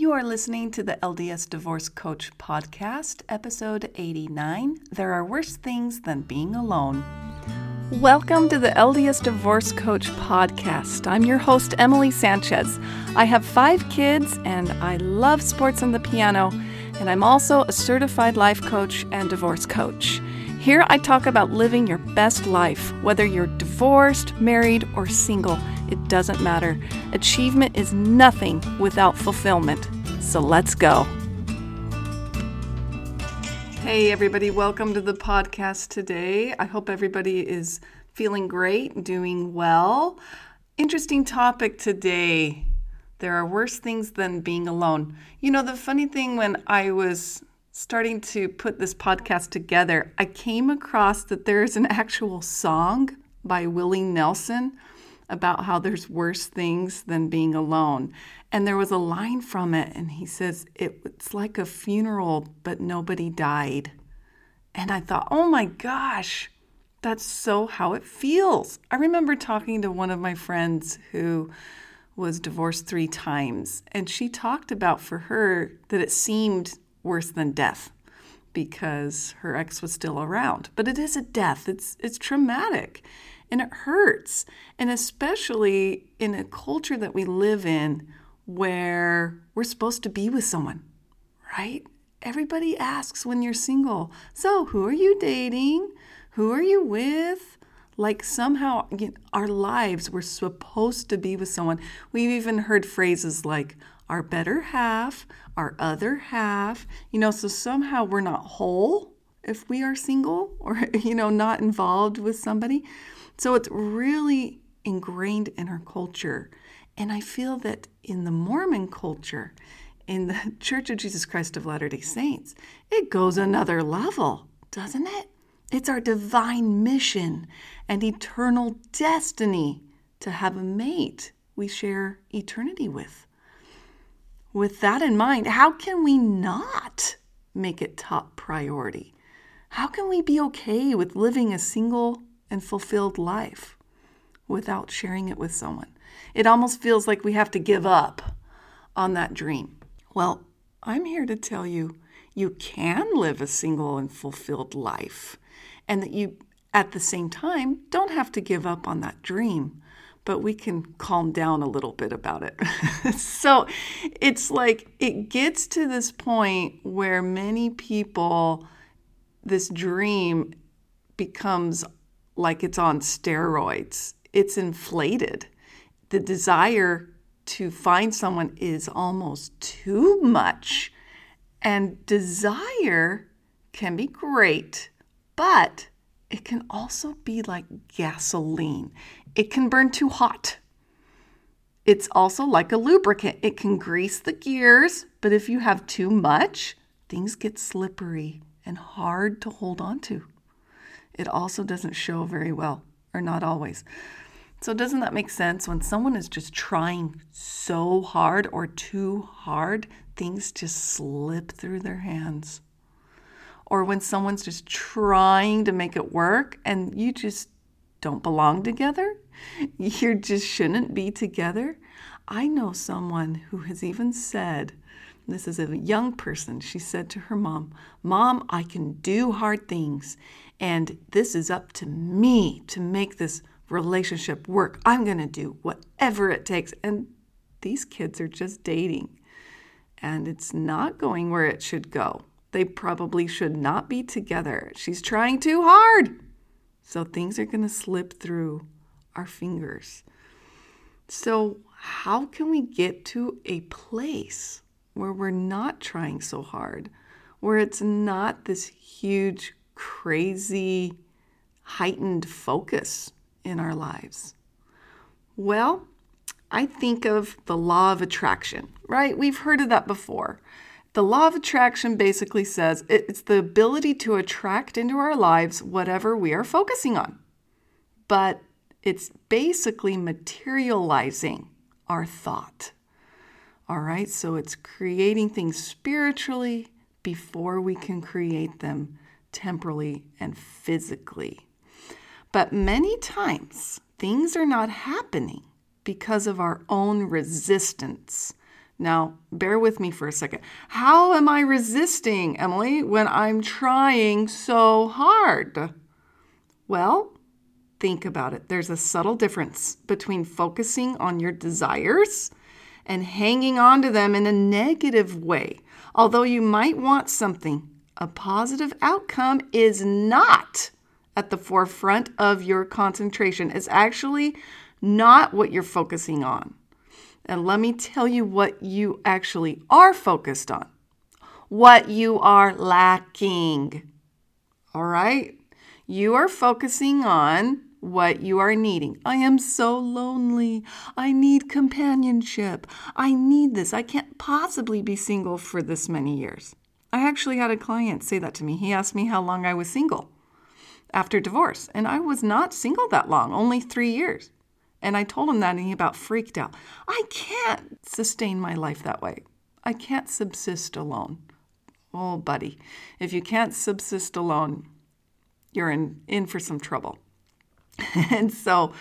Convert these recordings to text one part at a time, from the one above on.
You are listening to the LDS Divorce Coach podcast, episode 89 There Are Worse Things Than Being Alone. Welcome to the LDS Divorce Coach podcast. I'm your host, Emily Sanchez. I have five kids and I love sports and the piano, and I'm also a certified life coach and divorce coach. Here I talk about living your best life, whether you're divorced, married, or single. It doesn't matter. Achievement is nothing without fulfillment. So let's go. Hey, everybody, welcome to the podcast today. I hope everybody is feeling great, doing well. Interesting topic today. There are worse things than being alone. You know, the funny thing when I was starting to put this podcast together, I came across that there's an actual song by Willie Nelson about how there's worse things than being alone. And there was a line from it, and he says, It's like a funeral, but nobody died. And I thought, oh my gosh, that's so how it feels. I remember talking to one of my friends who was divorced three times, and she talked about for her that it seemed worse than death because her ex was still around. But it is a death. It's it's traumatic and it hurts. And especially in a culture that we live in where we're supposed to be with someone, right? Everybody asks when you're single, so who are you dating? Who are you with? Like somehow you know, our lives were supposed to be with someone. We've even heard phrases like our better half, our other half, you know, so somehow we're not whole if we are single or, you know, not involved with somebody. So it's really ingrained in our culture. And I feel that in the Mormon culture, in the Church of Jesus Christ of Latter day Saints, it goes another level, doesn't it? It's our divine mission and eternal destiny to have a mate we share eternity with. With that in mind, how can we not make it top priority? How can we be okay with living a single and fulfilled life without sharing it with someone. It almost feels like we have to give up on that dream. Well, I'm here to tell you you can live a single and fulfilled life, and that you, at the same time, don't have to give up on that dream, but we can calm down a little bit about it. so it's like it gets to this point where many people, this dream becomes like it's on steroids. It's inflated. The desire to find someone is almost too much. And desire can be great, but it can also be like gasoline. It can burn too hot. It's also like a lubricant. It can grease the gears, but if you have too much, things get slippery and hard to hold on to it also doesn't show very well, or not always. So, doesn't that make sense? When someone is just trying so hard or too hard, things just slip through their hands. Or when someone's just trying to make it work and you just don't belong together, you just shouldn't be together. I know someone who has even said, this is a young person, she said to her mom, Mom, I can do hard things and this is up to me to make this relationship work. I'm going to do whatever it takes. And these kids are just dating. And it's not going where it should go. They probably should not be together. She's trying too hard. So things are going to slip through our fingers. So, how can we get to a place where we're not trying so hard, where it's not this huge crazy, heightened focus in our lives? Well, I think of the law of attraction, right? We've heard of that before. The law of attraction basically says it's the ability to attract into our lives whatever we are focusing on. But it's basically materializing our thought. All right, so it's creating things spiritually before we can create them temporally, and physically. But many times, things are not happening because of our own resistance. Now, bear with me for a second. How am I resisting, Emily, when I'm trying so hard? Well, think about it. There's a subtle difference between focusing on your desires and hanging on to them in a negative way. Although you might want something, a positive outcome is not at the forefront of your concentration. It's actually not what you're focusing on. And let me tell you what you actually are focused on, what you are lacking. All right? You are focusing on what you are needing. I am so lonely. I need companionship. I need this. I can't possibly be single for this many years. I actually had a client say that to me. He asked me how long I was single after divorce, and I was not single that long, only three years. And I told him that, and he about freaked out. I can't sustain my life that way. I can't subsist alone. Oh, buddy, if you can't subsist alone, you're in, in for some trouble. and so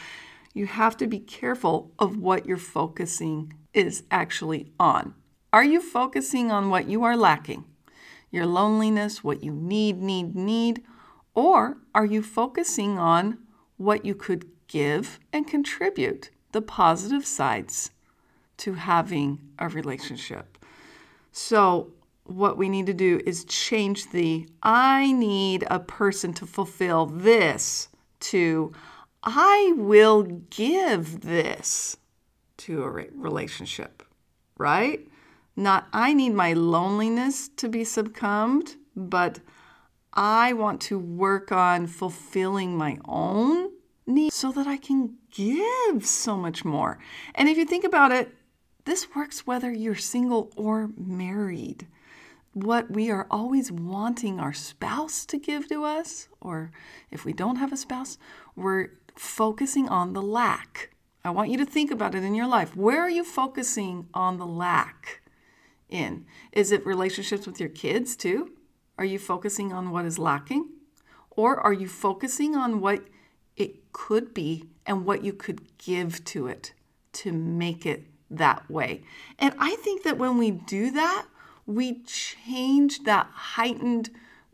you have to be careful of what you're focusing is actually on. Are you focusing on what you are lacking? Your loneliness, what you need, need, need? Or are you focusing on what you could give and contribute the positive sides to having a relationship. So, what we need to do is change the I need a person to fulfill this to I will give this to a relationship, right? Not I need my loneliness to be succumbed, but I want to work on fulfilling my own need so that I can give so much more. And if you think about it, this works whether you're single or married. What we are always wanting our spouse to give to us, or if we don't have a spouse, we're focusing on the lack. I want you to think about it in your life. Where are you focusing on the lack in? Is it relationships with your kids too? Are you focusing on what is lacking? Or are you focusing on what it could be and what you could give to it to make it that way. And I think that when we do that, we change that heightened,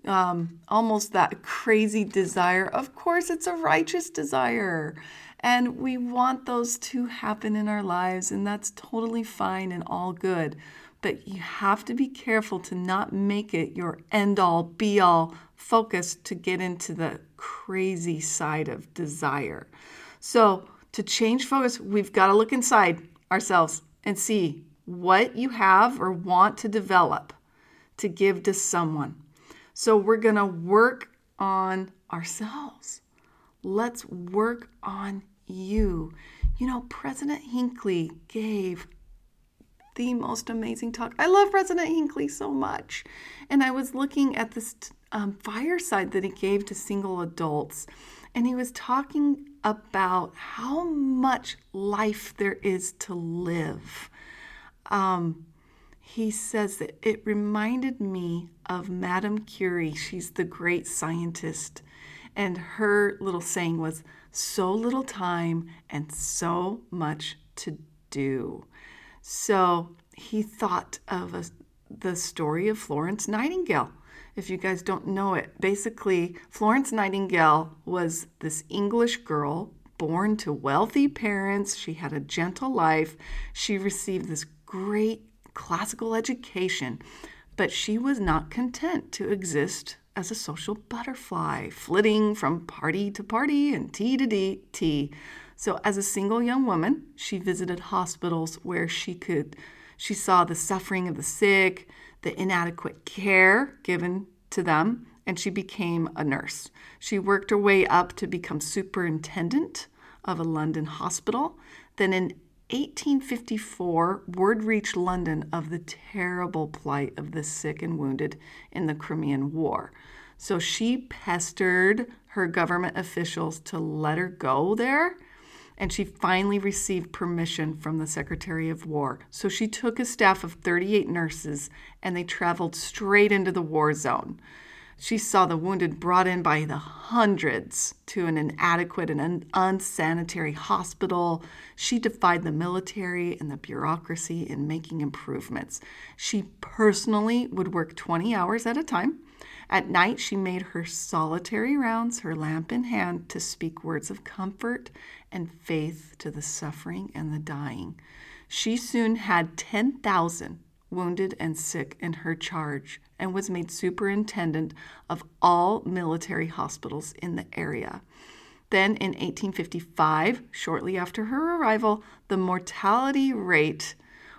um, almost that crazy desire. Of course, it's a righteous desire. And we want those to happen in our lives, and that's totally fine and all good. But you have to be careful to not make it your end all, be all focus to get into the crazy side of desire. So, to change focus, we've got to look inside ourselves and see what you have or want to develop to give to someone. So, we're going to work on ourselves. Let's work on you. You know, President Hinckley gave the most amazing talk. I love President Hinckley so much. And I was looking at this um, fireside that he gave to single adults, and he was talking about how much life there is to live. Um, he says that it reminded me of Madame Curie. She's the great scientist. And her little saying was, so little time and so much to do. So he thought of a, the story of Florence Nightingale if you guys don't know it, basically, Florence Nightingale was this English girl born to wealthy parents. She had a gentle life. She received this great classical education, but she was not content to exist as a social butterfly, flitting from party to party and tea to tea. So, as a single young woman, she visited hospitals where she could, she saw the suffering of the sick, the inadequate care given to them, and she became a nurse. She worked her way up to become superintendent of a London hospital. Then in 1854, word reached London of the terrible plight of the sick and wounded in the Crimean War. So she pestered her government officials to let her go there and she finally received permission from the Secretary of War. So she took a staff of 38 nurses and they traveled straight into the war zone. She saw the wounded brought in by the hundreds to an inadequate and unsanitary hospital. She defied the military and the bureaucracy in making improvements. She personally would work 20 hours at a time. At night, she made her solitary rounds, her lamp in hand, to speak words of comfort and faith to the suffering and the dying. She soon had 10,000 wounded and sick in her charge and was made superintendent of all military hospitals in the area. Then in 1855, shortly after her arrival, the mortality rate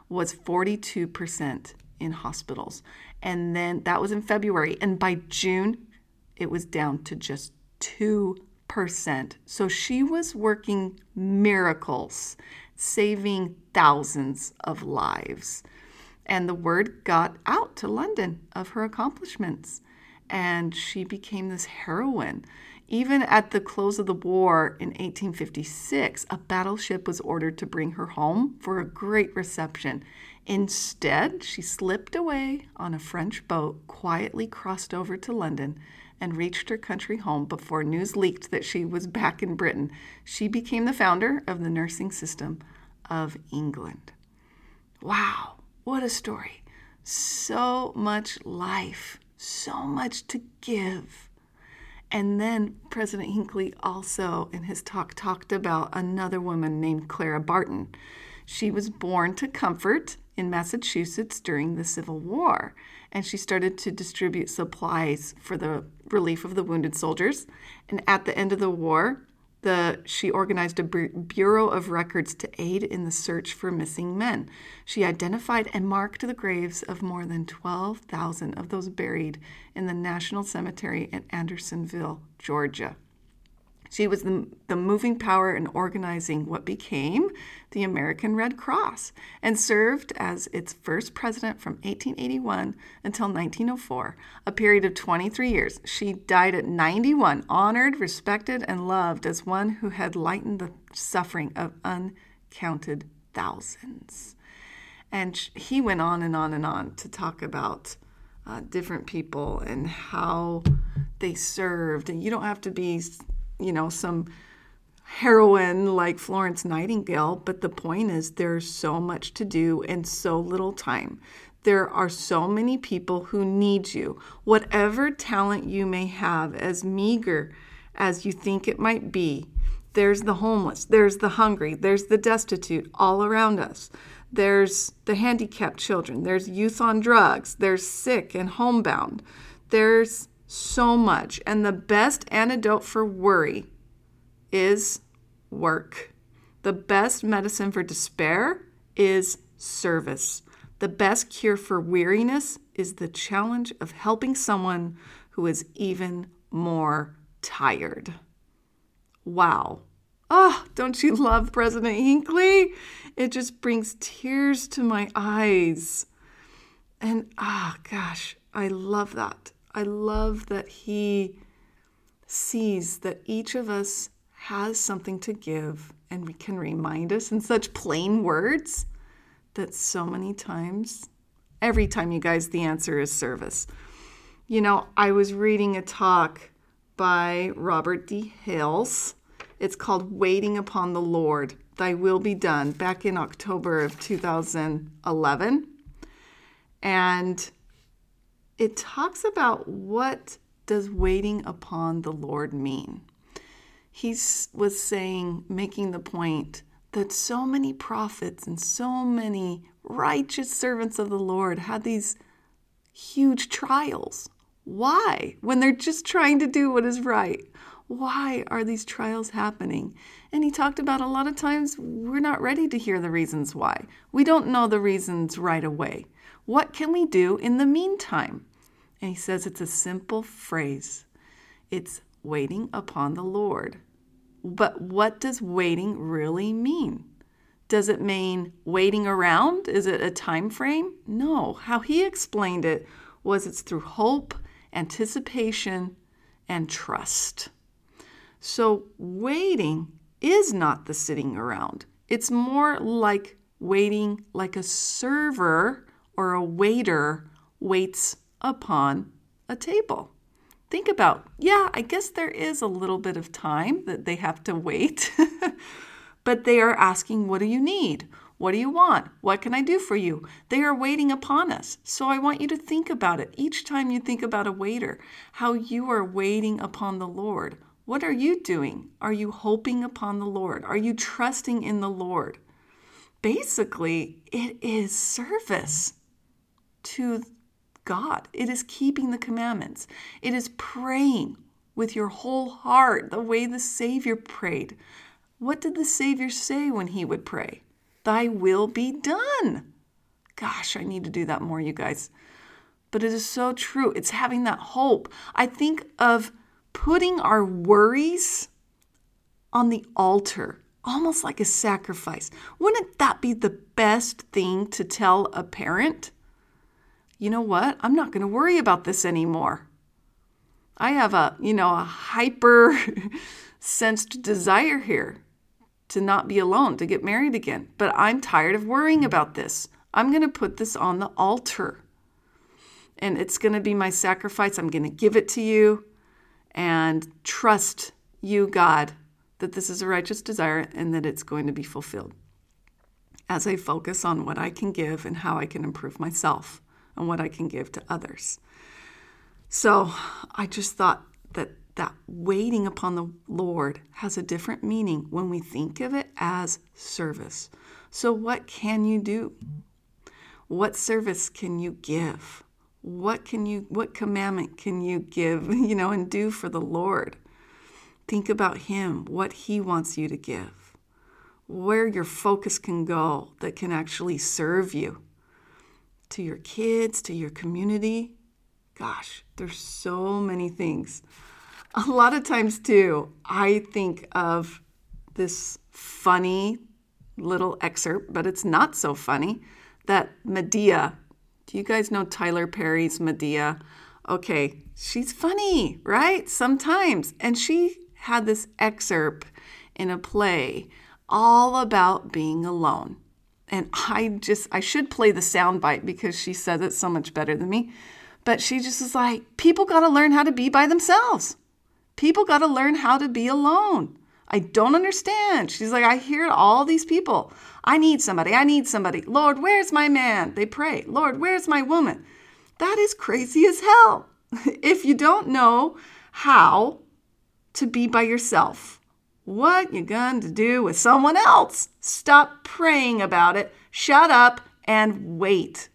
was 42% in hospitals. And then that was in February. And by June, it was down to just 2%. So she was working miracles, saving thousands of lives. And the word got out to London of her accomplishments. And she became this heroine. Even at the close of the war in 1856, a battleship was ordered to bring her home for a great reception. Instead, she slipped away on a French boat, quietly crossed over to London, and reached her country home before news leaked that she was back in Britain. She became the founder of the nursing system of England. Wow, what a story! So much life, so much to give. And then President Hinckley also, in his talk, talked about another woman named Clara Barton. She was born to comfort in Massachusetts during the Civil War, and she started to distribute supplies for the relief of the wounded soldiers. And at the end of the war, the, she organized a Bureau of Records to aid in the search for missing men. She identified and marked the graves of more than 12,000 of those buried in the National Cemetery in Andersonville, Georgia. She was the, the moving power in organizing what became the American Red Cross and served as its first president from 1881 until 1904, a period of 23 years. She died at 91, honored, respected, and loved as one who had lightened the suffering of uncounted thousands. And he went on and on and on to talk about uh, different people and how they served. And you don't have to be you know, some heroine like Florence Nightingale, but the point is there's so much to do and so little time. There are so many people who need you. Whatever talent you may have, as meager as you think it might be, there's the homeless, there's the hungry, there's the destitute all around us. There's the handicapped children, there's youth on drugs, there's sick and homebound. There's so much. And the best antidote for worry is work. The best medicine for despair is service. The best cure for weariness is the challenge of helping someone who is even more tired. Wow. Oh, don't you love President Hinckley? It just brings tears to my eyes. And ah, oh, gosh, I love that. I love that he sees that each of us has something to give and we can remind us in such plain words that so many times, every time, you guys, the answer is service. You know, I was reading a talk by Robert D. Hales. It's called Waiting Upon the Lord, Thy Will Be Done, back in October of 2011. And it talks about what does waiting upon the Lord mean. He was saying, making the point that so many prophets and so many righteous servants of the Lord had these huge trials. Why? When they're just trying to do what is right. Why are these trials happening? And he talked about a lot of times we're not ready to hear the reasons why. We don't know the reasons right away. What can we do in the meantime? And he says it's a simple phrase it's waiting upon the Lord. But what does waiting really mean? Does it mean waiting around? Is it a time frame? No. How he explained it was it's through hope, anticipation, and trust. So waiting is not the sitting around. It's more like waiting like a server or a waiter waits upon a table. think about yeah, I guess there is a little bit of time that they have to wait, but they are asking, What do you need? What do you want? What can I do for you? They are waiting upon us. So I want you to think about it each time you think about a waiter, how you are waiting upon the Lord. What are you doing? Are you hoping upon the Lord? Are you trusting in the Lord? Basically, it is service to God. It is keeping the commandments. It is praying with your whole heart, the way the Savior prayed. What did the Savior say when he would pray? Thy will be done. Gosh, I need to do that more, you guys. But it is so true. It's having that hope. I think of putting our worries on the altar, almost like a sacrifice. Wouldn't that be the best thing to tell a parent? You know what? I'm not going to worry about this anymore. I have a, you know, a hyper sensed desire here to not be alone, to get married again. But I'm tired of worrying about this. I'm going to put this on the altar. And it's going to be my sacrifice. I'm going to give it to you and trust you, God, that this is a righteous desire and that it's going to be fulfilled as I focus on what I can give and how I can improve myself and what I can give to others. So I just thought that that waiting upon the Lord has a different meaning when we think of it as service. So, what can you do? What service can you give? What can you what commandment can you give, you know, and do for the Lord? Think about him, what he wants you to give. Where your focus can go that can actually serve you to your kids, to your community. Gosh, there's so many things. A lot of times, too, I think of this funny little excerpt, but it's not so funny that Madea, do you guys know Tyler Perry's Madea? Okay, she's funny, right? Sometimes. And she had this excerpt in a play all about being alone and I just I should play the soundbite because she says it so much better than me. But she just is like, people got to learn how to be by themselves. People got to learn how to be alone. I don't understand. She's like, I hear all these people. I need somebody. I need somebody. Lord, where's my man? They pray. Lord, where's my woman? That is crazy as hell. if you don't know how to be by yourself, what you going to do with someone else? Stop praying about it. Shut up and wait.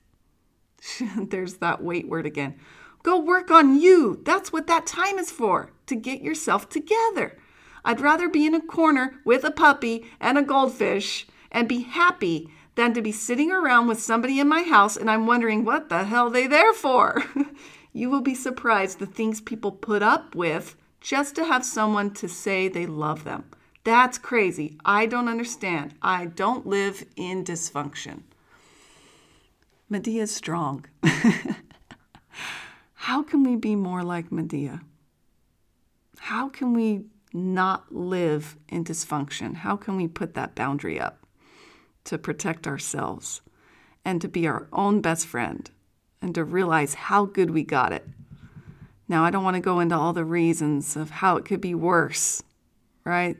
There's that wait word again. Go work on you. That's what that time is for, to get yourself together. I'd rather be in a corner with a puppy and a goldfish and be happy than to be sitting around with somebody in my house and I'm wondering what the hell they there for. you will be surprised the things people put up with just to have someone to say they love them. That's crazy. I don't understand. I don't live in dysfunction. Madea's strong. How can we be more like Madea? How can we not live in dysfunction? How can we put that boundary up to protect ourselves and to be our own best friend and to realize how good we got it now, I don't want to go into all the reasons of how it could be worse, right?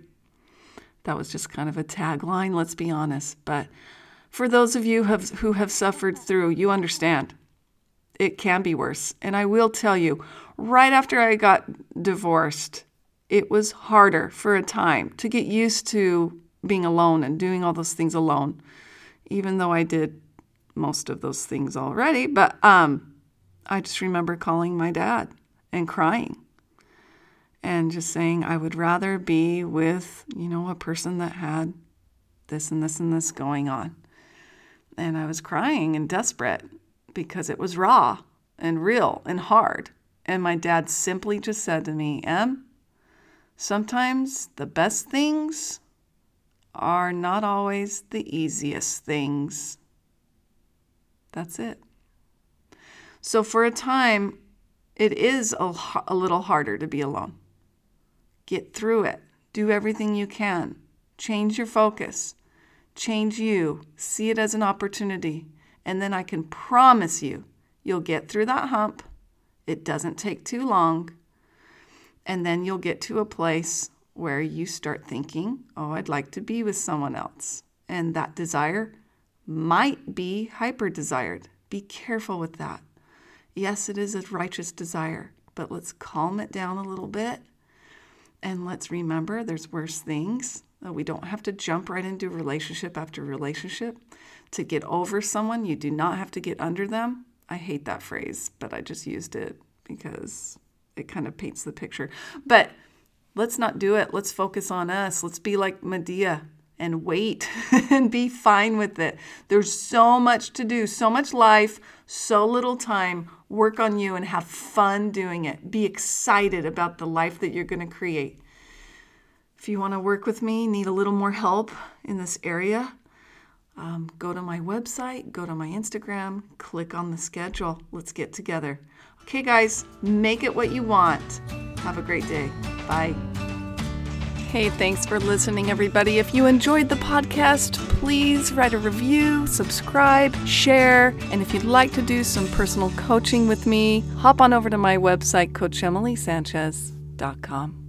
That was just kind of a tagline, let's be honest. But for those of you have, who have suffered through, you understand it can be worse. And I will tell you, right after I got divorced, it was harder for a time to get used to being alone and doing all those things alone, even though I did most of those things already. But um, I just remember calling my dad and crying and just saying, I would rather be with, you know, a person that had this and this and this going on. And I was crying and desperate because it was raw and real and hard. And my dad simply just said to me, Em, sometimes the best things are not always the easiest things. That's it. So for a time, it is a, a little harder to be alone. Get through it. Do everything you can. Change your focus. Change you. See it as an opportunity. And then I can promise you, you'll get through that hump. It doesn't take too long. And then you'll get to a place where you start thinking, oh, I'd like to be with someone else. And that desire might be hyper desired. Be careful with that. Yes, it is a righteous desire, but let's calm it down a little bit. And let's remember there's worse things. Uh, we don't have to jump right into relationship after relationship. To get over someone, you do not have to get under them. I hate that phrase, but I just used it because it kind of paints the picture. But let's not do it. Let's focus on us. Let's be like Madea and wait and be fine with it. There's so much to do, so much life, so little time. Work on you and have fun doing it. Be excited about the life that you're going to create. If you want to work with me, need a little more help in this area, um, go to my website, go to my Instagram, click on the schedule. Let's get together. Okay, guys, make it what you want. Have a great day. Bye. Hey, thanks for listening, everybody. If you enjoyed the podcast, please write a review, subscribe, share, and if you'd like to do some personal coaching with me, hop on over to my website, CoachEmilySanchez.com.